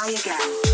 try again.